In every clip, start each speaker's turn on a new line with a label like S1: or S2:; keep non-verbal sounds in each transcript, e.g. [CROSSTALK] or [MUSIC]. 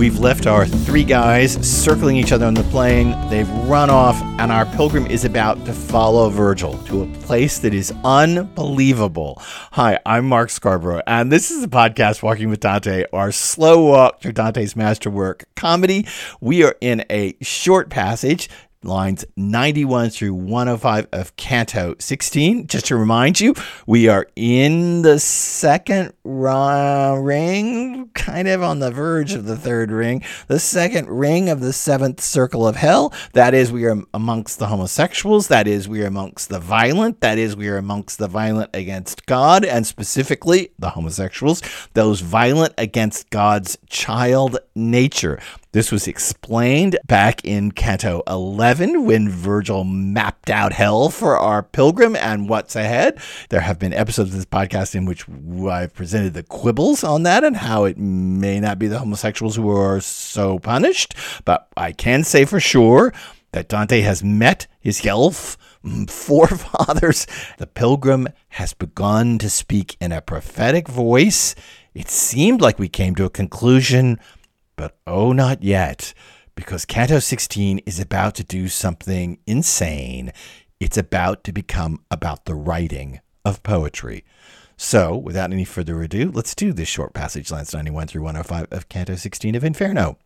S1: We've left our three guys circling each other on the plain. They've run off, and our pilgrim is about to follow Virgil to a place that is unbelievable. Hi, I'm Mark Scarborough, and this is the podcast Walking with Dante, our slow walk through Dante's masterwork comedy. We are in a short passage lines 91 through 105 of Canto 16. Just to remind you, we are in the second ring, kind of on the verge of the third ring, the second ring of the seventh circle of hell. That is, we are amongst the homosexuals. That is, we are amongst the violent. That is, we are amongst the violent against God, and specifically the homosexuals, those violent against God's child nature. This was explained back in Canto 11 when Virgil mapped out hell for our pilgrim and what's ahead. There have been episodes of this podcast in which I've presented the quibbles on that and how it may not be the homosexuals who are so punished, but I can say for sure that Dante has met his elf mm, forefathers. [LAUGHS] The pilgrim has begun to speak in a prophetic voice. It seemed like we came to a conclusion but oh, not yet, because Canto 16 is about to do something insane. It's about to become about the writing of poetry. So, without any further ado, let's do this short passage, lines 91 through 105 of Canto 16 of Inferno.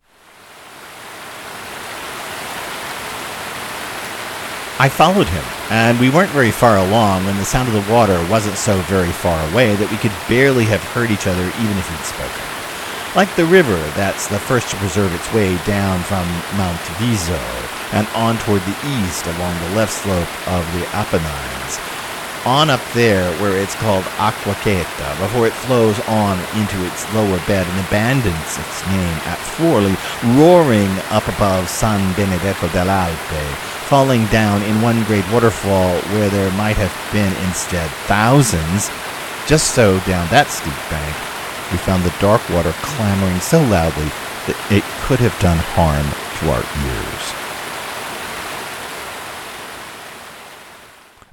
S1: I followed him, and we weren't very far along when the sound of the water wasn't so very far away that we could barely have heard each other even if we'd spoken like the river that's the first to preserve its way down from Mount Viso and on toward the east along the left slope of the Apennines. On up there, where it's called Acquacheta, before it flows on into its lower bed and abandons its name at Forli, roaring up above San Benedetto dell'Alpe, falling down in one great waterfall where there might have been instead thousands, just so down that steep bank we found the dark water clamoring so loudly that it could have done harm to our ears.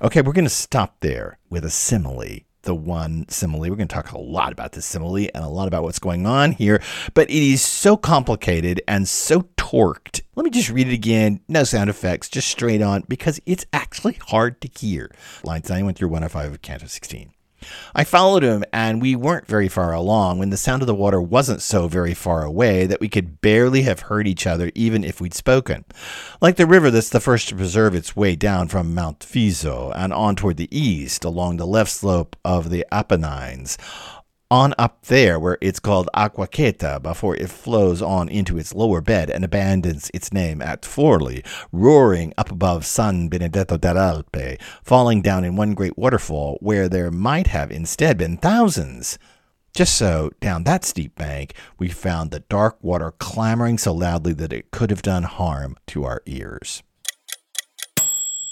S1: Okay, we're going to stop there with a simile. The one simile. We're going to talk a lot about this simile and a lot about what's going on here, but it is so complicated and so torqued. Let me just read it again. No sound effects, just straight on, because it's actually hard to hear. Lines 91 through 105 of Canto 16. I followed him, and we weren't very far along when the sound of the water wasn't so very far away that we could barely have heard each other even if we'd spoken. Like the river that's the first to preserve its way down from Mount Viso and on toward the east along the left slope of the Apennines on up there where it's called Acquacheta before it flows on into its lower bed and abandons its name at Forli, roaring up above San Benedetto dell'Alpe, falling down in one great waterfall where there might have instead been thousands. Just so, down that steep bank, we found the dark water clamoring so loudly that it could have done harm to our ears.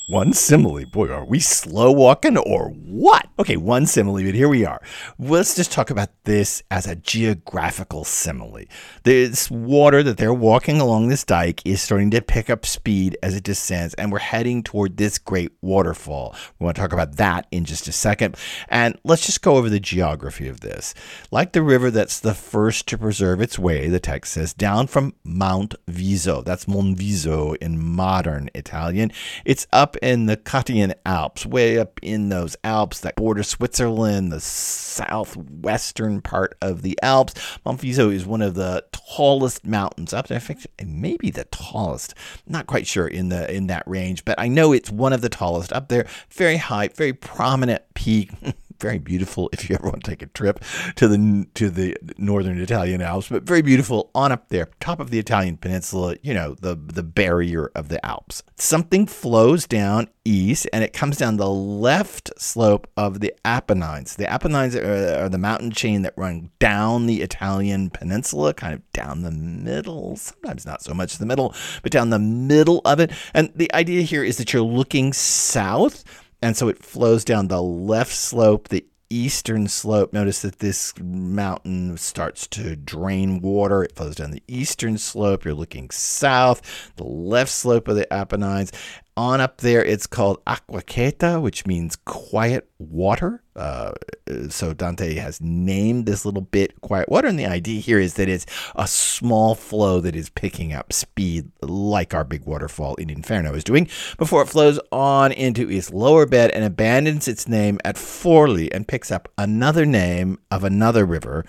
S1: One simile. Boy, are we slow walking or what? Okay, one simile, but here we are. Let's just talk about this as a geographical simile. This water that they're walking along this dike is starting to pick up speed as it descends, and we're heading toward this great waterfall. We want to talk about that in just a second. And let's just go over the geography of this. Like the river that's the first to preserve its way, the text says, down from Mount Viso. That's Monviso in modern Italian. It's up in the Cottian Alps, way up in those Alps that border Switzerland, the southwestern part of the Alps. Monviso is one of the tallest mountains up there. In fact, maybe the tallest. Not quite sure in the in that range, but I know it's one of the tallest up there. Very high, very prominent peak. [LAUGHS] very beautiful if you [LAUGHS] ever want to take a trip to the to the northern Italian Alps, but very beautiful on up there, top of the Italian peninsula, you know, the the barrier of the Alps. Something flows down east and it comes down the left slope of the Apennines. The Apennines are, are the mountain chain that run down the Italian peninsula, kind of down the middle, sometimes not so much the middle, but down the middle of it. And the idea here is that you're looking south and so it flows down the left slope, the eastern slope. Notice that this mountain starts to drain water. It flows down the eastern slope. You're looking south, the left slope of the Apennines. On up there, it's called Acqua Quieta, which means quiet water. Uh, so Dante has named this little bit quiet water, and the idea here is that it's a small flow that is picking up speed, like our big waterfall in Inferno is doing, before it flows on into its lower bed and abandons its name at Forli and picks up another name of another river,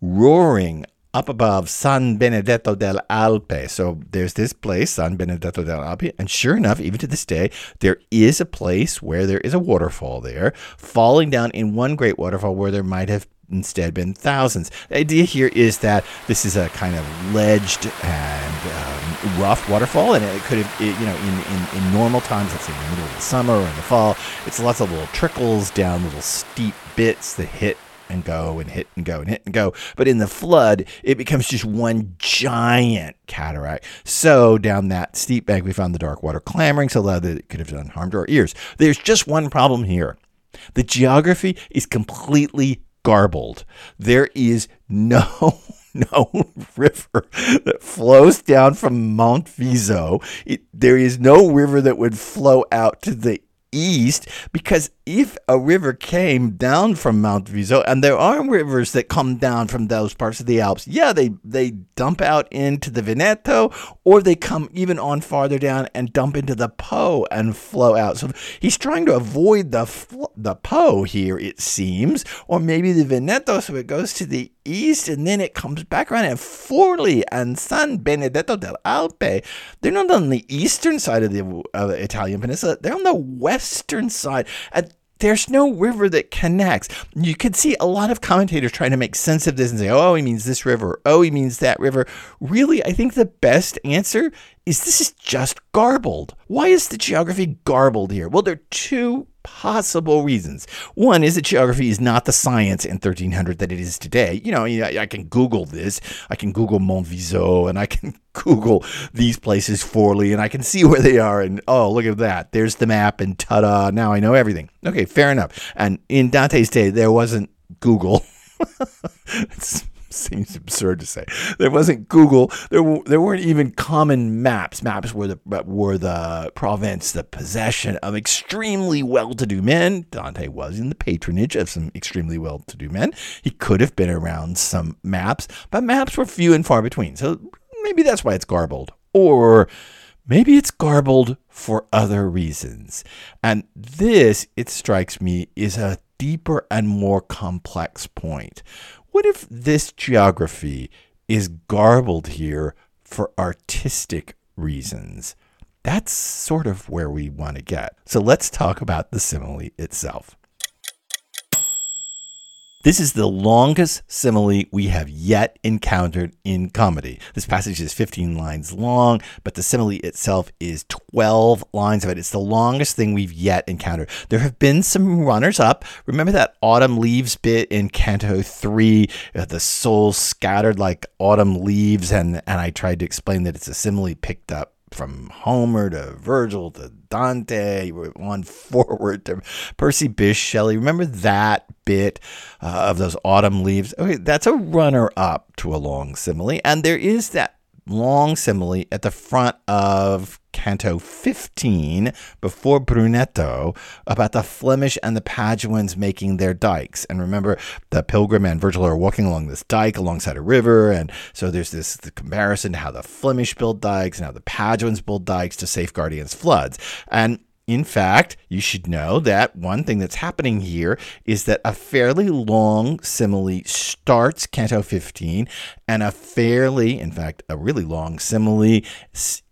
S1: roaring up above San Benedetto del Alpe. So there's this place, San Benedetto del Alpe, and sure enough, even to this day, there is a place where there is a waterfall there, falling down in one great waterfall where there might have instead been thousands. The idea here is that this is a kind of ledged and um, rough waterfall, and it could have, it, you know, in, in, in normal times, let's say in the middle of the summer or in the fall, it's lots of little trickles down little steep bits that hit and go and hit and go and hit and go. But in the flood, it becomes just one giant cataract. So down that steep bank, we found the dark water clamoring so loud that it could have done harm to our ears. There's just one problem here. The geography is completely garbled. There is no [LAUGHS] no river that flows down from Mount Viso. It, there is no river that would flow out to the east because if a river came down from Mount Viso, and there are rivers that come down from those parts of the Alps, yeah, they they dump out into the Veneto, or they come even on farther down and dump into the Po and flow out. So he's trying to avoid the the Po here, it seems, or maybe the Veneto, so it goes to the east and then it comes back around. And Forli and San Benedetto del Alpe, they're not on the eastern side of the, Italian peninsula, they're on the western side. And there's no river that connects. You could see a lot of commentators trying to make sense of this and say, oh, he means this river. Oh, he means that river. Really, I think the best answer is this is just garbled. Why is the geography garbled here? Well, there are two possible reasons. One is that geography is not the science in 1300 that it is today. You know, I can Google this. I can Google Mont Viso and I can [LAUGHS] Google these places Forli and I can see where they are. And oh, look at that. There's the map and ta da. Now I know everything. Okay, fair enough. And in Dante's day, there wasn't Google. [LAUGHS] it's [LAUGHS] seems absurd to say. There wasn't Google. There there weren't even common maps. Maps were the were the province, the possession of extremely well-to-do men. Dante was in the patronage of some extremely well-to-do men. He could have been around some maps, but maps were few and far between. So maybe that's why it's garbled. Or maybe it's garbled for other reasons. And this, it strikes me, is a deeper and more complex point. What if this geography is garbled here for artistic reasons? That's sort of where we want to get. So let's talk about the simile itself. This is the longest simile we have yet encountered in comedy. This passage is 15 lines long, but the simile itself is 12 lines of it. It's the longest thing we've yet encountered. There have been some runners up. Remember that autumn leaves bit in Canto 3? Uh, the soul scattered like autumn leaves, and, and I tried to explain that it's a simile picked up from Homer to Virgil to Dante, on [LAUGHS] forward to Percy Bysshe Shelley. Remember that bit uh, of those autumn leaves? Okay, that's a runner up to a long simile. And there is that long simile at the front of Canto 15 before Brunetto about the Flemish and the Paduans making their dikes. And remember, the pilgrim and Virgil are walking along this dike alongside a river. And so there's this the comparison to how the Flemish build dikes and how the Paduans build dikes to safeguard against floods. And in fact, you should know that one thing that's happening here is that a fairly long simile starts Canto 15, and a fairly, in fact, a really long simile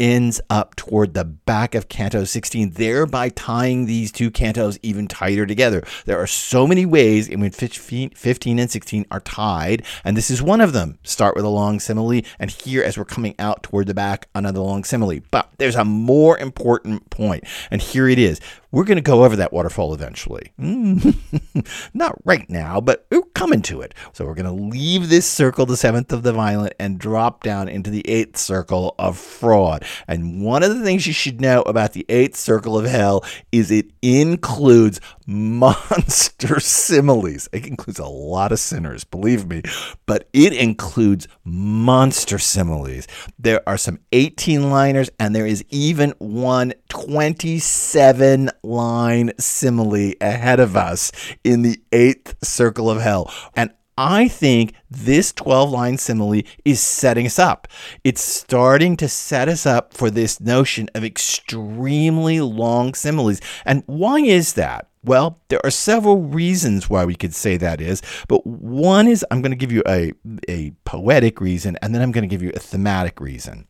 S1: ends up toward the back of Canto 16, thereby tying these two cantos even tighter together. There are so many ways in which 15 and 16 are tied, and this is one of them. Start with a long simile, and here, as we're coming out toward the back, another long simile. But there's a more important point, and here it is. We're going to go over that waterfall eventually. Mm-hmm. [LAUGHS] Not right now, but we're coming to it. So we're going to leave this circle, the seventh of the violent, and drop down into the eighth circle of fraud. And one of the things you should know about the eighth circle of hell is it includes [LAUGHS] monster similes. It includes a lot of sinners, believe me, but it includes monster similes. There are some 18 liners, and there is even one 27 line simile ahead of us in the eighth circle of hell. And I think this 12 line simile is setting us up. It's starting to set us up for this notion of extremely long similes. And why is that? Well, there are several reasons why we could say that is, but one is I'm going to give you a, a poetic reason, and then I'm going to give you a thematic reason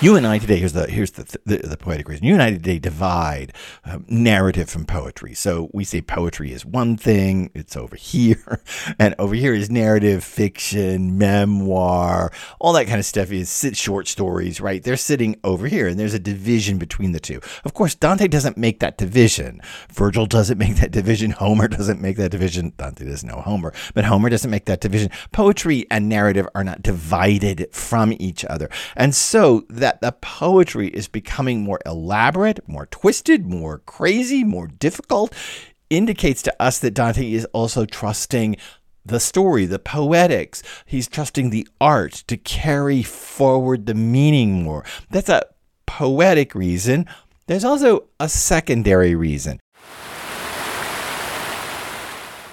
S1: you and I today here's the here's the the, the poetic reason. You and I today divide um, narrative from poetry. So we say poetry is one thing, it's over here, [LAUGHS] and over here is narrative, fiction, memoir, all that kind of stuff is short stories, right? They're sitting over here, and there's a division between the two. Of course, Dante doesn't make that division. Virgil doesn't make that division. Homer doesn't make that division. Dante doesn't know Homer, but Homer doesn't make that division. Poetry and narrative are not divided from each other, and so that that the poetry is becoming more elaborate, more twisted, more crazy, more difficult indicates to us that Dante is also trusting the story, the poetics. He's trusting the art to carry forward the meaning more. That's a poetic reason. There's also a secondary reason.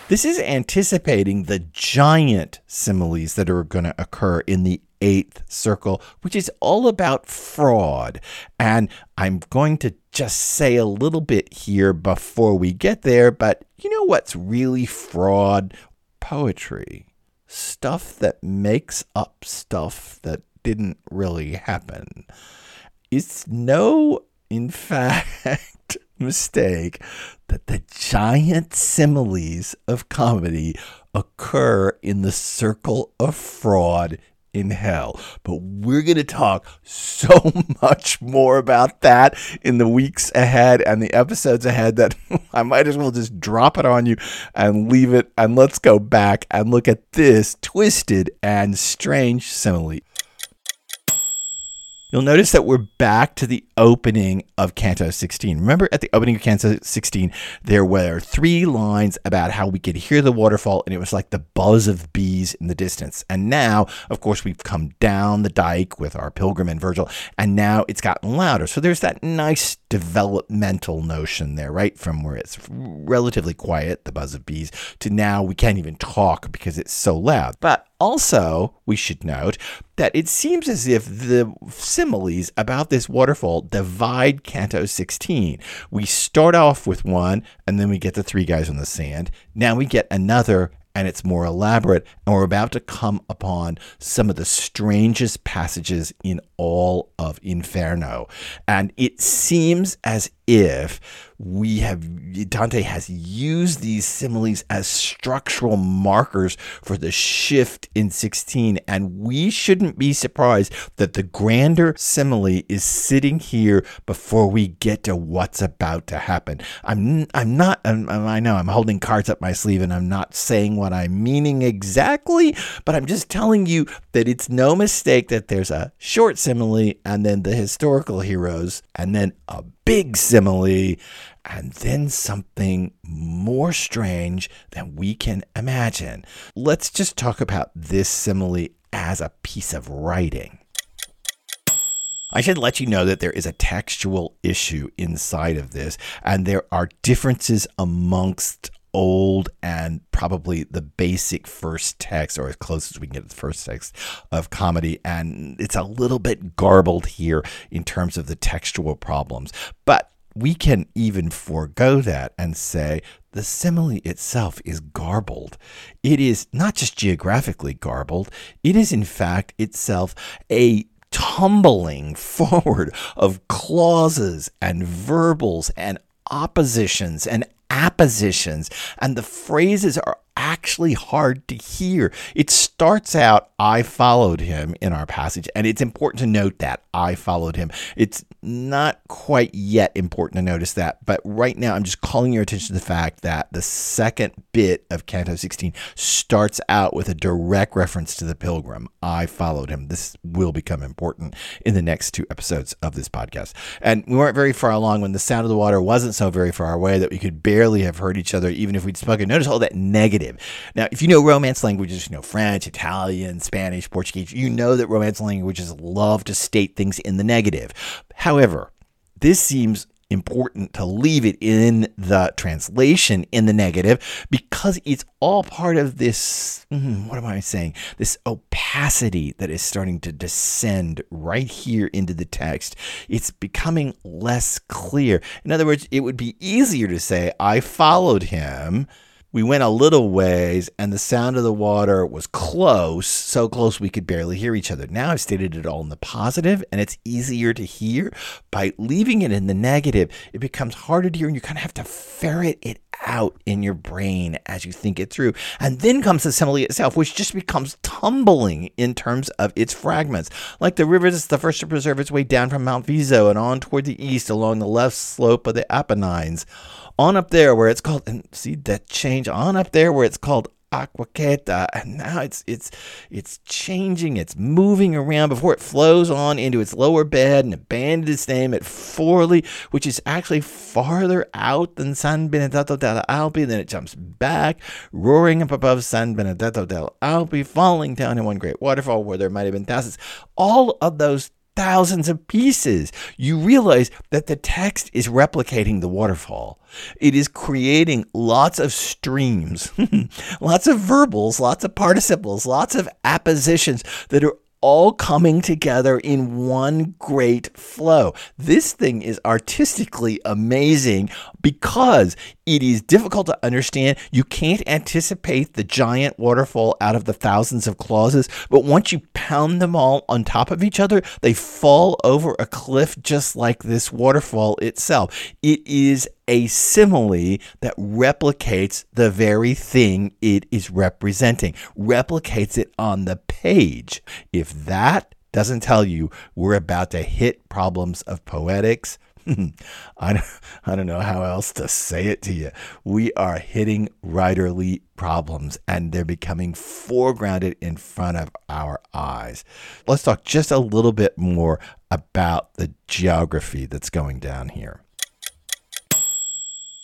S1: This is anticipating the giant similes that are going to occur in the eighth circle, which is all about fraud. And I'm going to just say a little bit here before we get there, but you know what's really fraud? Poetry. Stuff that makes up stuff that didn't really happen. It's no, in [LAUGHS] fact, mistake that the giant similes of comedy occur in the circle of fraud in hell. But we're going to talk so [LAUGHS] much more about that in the weeks ahead and the episodes ahead that [LAUGHS] I might as well just drop it on you and leave it. And let's go back and look at this twisted and strange simile. You'll notice that we're back to the opening of Canto 16. Remember at the opening of Canto 16, there were three lines about how we could hear the waterfall, and it was like the buzz of bees in the distance. And now, of course, we've come down the dike with our pilgrim and Virgil, and now it's gotten louder. So there's that nice developmental notion there, right? From where it's relatively quiet, the buzz of bees, to now we can't even talk because it's so loud. But also, we should note that it seems as if the similes about this waterfall divide Canto 16. We start off with one, and then we get the three guys on the sand. Now we get another, and it's more elaborate. And we're about to come upon some of the strangest passages in all of Inferno. And it seems as if we have Dante has used these similes as structural markers for the shift in 16 and we shouldn't be surprised that the grander simile is sitting here before we get to what's about to happen. I'm i'm not I'm, i know i'm holding cards up my sleeve and i'm not saying what i'm meaning exactly but i'm just telling you that it's no mistake that there's a short simile and then the historical heroes and then a big simile, and then something more strange than we can imagine. Let's just talk about this simile as a piece of writing. I should let you know that there is a textual issue inside of this, and there are differences amongst old and probably the basic first text, or as close as we can get to the first text of comedy. And it's a little bit garbled here in terms of the textual problems. But we can even forego that and say the simile itself is garbled. It is not just geographically garbled, it is in fact itself a tumbling [LAUGHS] forward of clauses and verbals and oppositions and appositions, and the phrases are actually hard to hear. It starts out, I followed him in our passage, and it's important to note that I followed him. It's not quite yet important to notice that, but right now I'm just calling your attention to the fact that the second bit of Canto 16 starts out with a direct reference to the pilgrim. I followed him. This will become important in the next two episodes of this podcast. And we weren't very far along when the sound of the water wasn't so very far away that we could barely have heard each other, even if we'd spoken. Notice all that negative. Now, if you know Romance languages, you know French, Italian, Spanish, Portuguese, you know that Romance languages love to state things in the negative. However, this seems important to leave it in the translation in the negative because it's all part of this hmm, what am i saying? This opacity that is starting to descend right here into the text. It's becoming less clear. In other words it would be easier to say i followed him we went a little ways, and the sound of the water was close, so close we could barely hear each other. Now I've stated it all in the positive, and it's easier to hear. By leaving it in the negative, it becomes harder to hear, and you kind of have to ferret it out in your brain as you think it through. And then comes the simile itself, which just becomes tumbling in terms of its fragments. Like the river that's the first to preserve its way down from Mount Viso and on toward the east along the left slope of the Apennines on up there where it's called and see that change on up there where it's called Acquacheta, and now it's it's it's changing, it's moving around before it flows on into its lower bed and abandons its name at Forli, which is actually farther out than San Benedetto delle Alpi. Then it jumps back, roaring up above San Benedetto delle Alpi, falling down in one great waterfall where there might have been thousands. All of those thousands of pieces. You realize that the text is replicating the waterfall. It is creating lots of streams, [LAUGHS] lots of verbals, lots of participles, lots of appositions that are all coming together in one great flow. This thing is artistically amazing because it is difficult to understand. You can't anticipate the giant waterfall out of the thousands of clauses, but once you pound them all on top of each other, they fall over a cliff just like this waterfall itself. It is a simile that replicates the very thing it is representing, replicates it on the page. If that doesn't tell you we're about to hit problems of poetics, [LAUGHS] I, don't, I don't know how else to say it to you. We are hitting writerly problems and they're becoming foregrounded in front of our eyes. Let's talk just a little bit more about the geography that's going down here.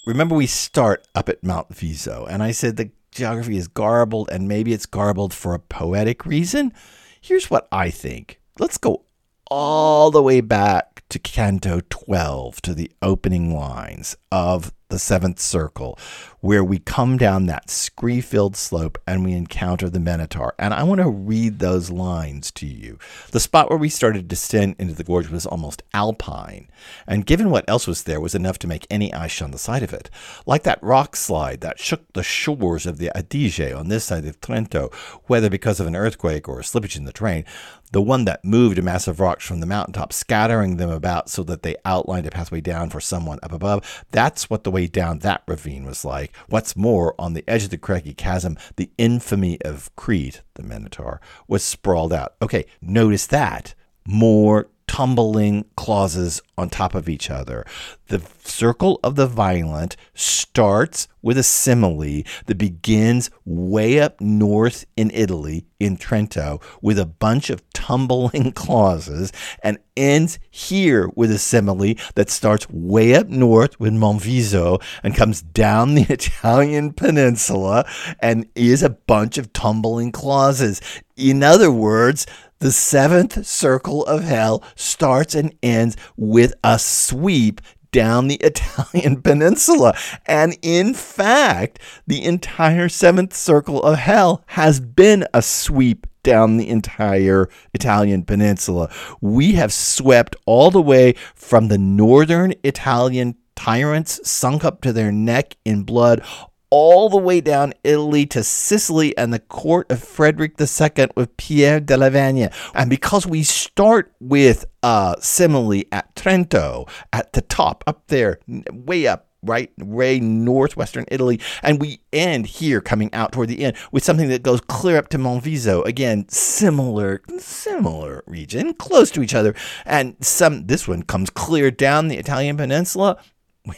S1: Remember, we start up at Mount Viso, and I said the geography is garbled, and maybe it's garbled for a poetic reason. Here's what I think. Let's go all the way back to Canto 12, to the opening lines of the seventh circle, where we come down that scree filled slope and we encounter the Minotaur. And I want to read those lines to you. The spot where we started to descend into the gorge was almost alpine, and given what else was there, was enough to make any eye shun the sight of it. Like that rock slide that shook the shores of the Adige on this side of Trento, whether because of an earthquake or a slippage in the terrain, the one that moved a mass of rocks from the mountaintop, scattering them about so that they outlined a pathway down for someone up above. That's what the way down that ravine was like. What's more, on the edge of the craggy chasm, the infamy of Crete, the Minotaur, was sprawled out. Okay, notice that. More tumbling clauses on top of each other. The circle of the violent starts with a simile that begins way up north in Italy, in Trento, with a bunch of tumbling [LAUGHS] clauses, and ends here with a simile that starts way up north with Monviso and comes down the [LAUGHS] Italian peninsula and is a bunch of tumbling clauses. In other words, the seventh circle of hell starts and ends with a sweep down the [LAUGHS] Italian peninsula. And in fact, the entire seventh circle of hell has been a sweep down the entire Italian peninsula. We have swept all the way from the northern Italian tyrants sunk up to their neck in blood all the way down Italy to Sicily and the court of Frederick II with Pier della Vigna. And because we start with uh, a simile at Trento, at the top, up there, way up, right, way northwestern Italy, and we end here coming out toward the end with something that goes clear up to Monviso. Again, similar, similar region, close to each other, and some. This one comes clear down the Italian peninsula. [LAUGHS]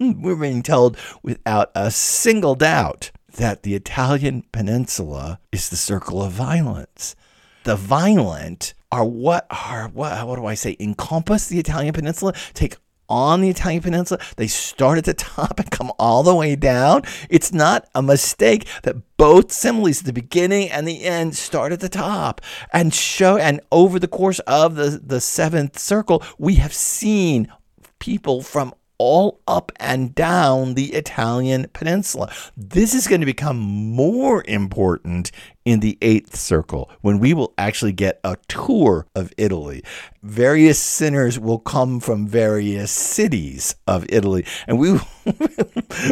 S1: We're, being told without a single doubt that the Italian peninsula is the circle of violence. The violent are what are what what do I say encompass the Italian peninsula, take on the Italian peninsula. They start at the [LAUGHS] top and come all the way down. It's not a mistake that both similes, the beginning and the end, start at the top and show. And over the course of the, the seventh circle, we have seen people from all up and down the Italian peninsula. This is going to become more important in the eighth circle when we will actually get a tour of Italy. Various sinners will come from various cities of Italy, and we [LAUGHS]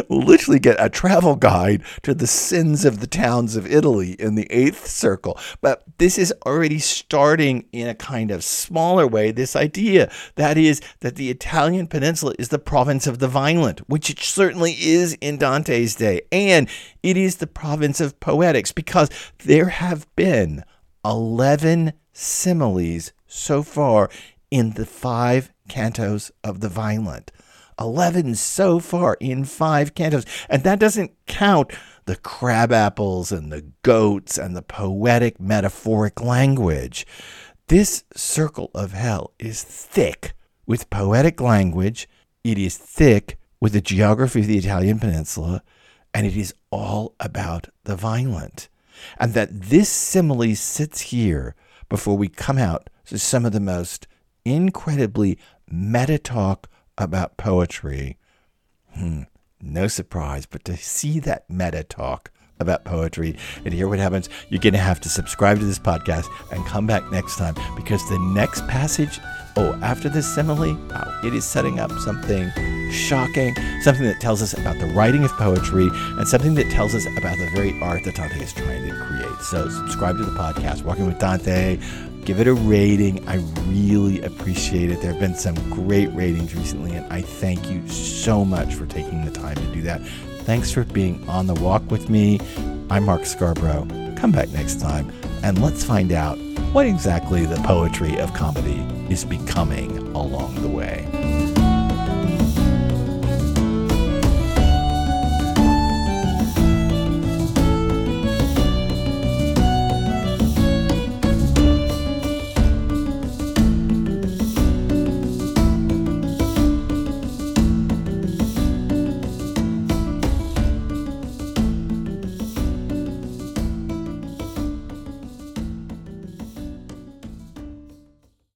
S1: will literally get a travel guide to the sins of the towns of Italy in the eighth circle. But this is already starting in a kind of smaller way this idea that is, that the Italian peninsula is the province of the violent, which it certainly is in Dante's day, and it is the province of poetics because there have been 11 similes so far in the five cantos of the violent. 11 so far in five cantos. And that doesn't count the crab apples and the goats and the poetic metaphoric language. This circle of hell is thick with poetic language. It is thick with the geography of the Italian peninsula. And it is all about the violent and that this simile sits here before we come out to some of the most incredibly meta talk about poetry. Hmm, no surprise, but to see that meta talk about poetry and hear what happens, you're going to have to subscribe to this podcast and come back next time because the next passage, oh, after this simile, wow, it is setting up something shocking, something that tells us about the writing of poetry, and something that tells us about the very art that Dante is trying to create. So, subscribe to the podcast, Walking with Dante. Give it a rating. I really appreciate it. There have been some great ratings recently, and I thank you so much for taking the time to do that. Thanks for being on the walk with me. I'm Mark Scarborough. Come back next time, and let's find out what exactly the poetry of comedy is becoming along the way.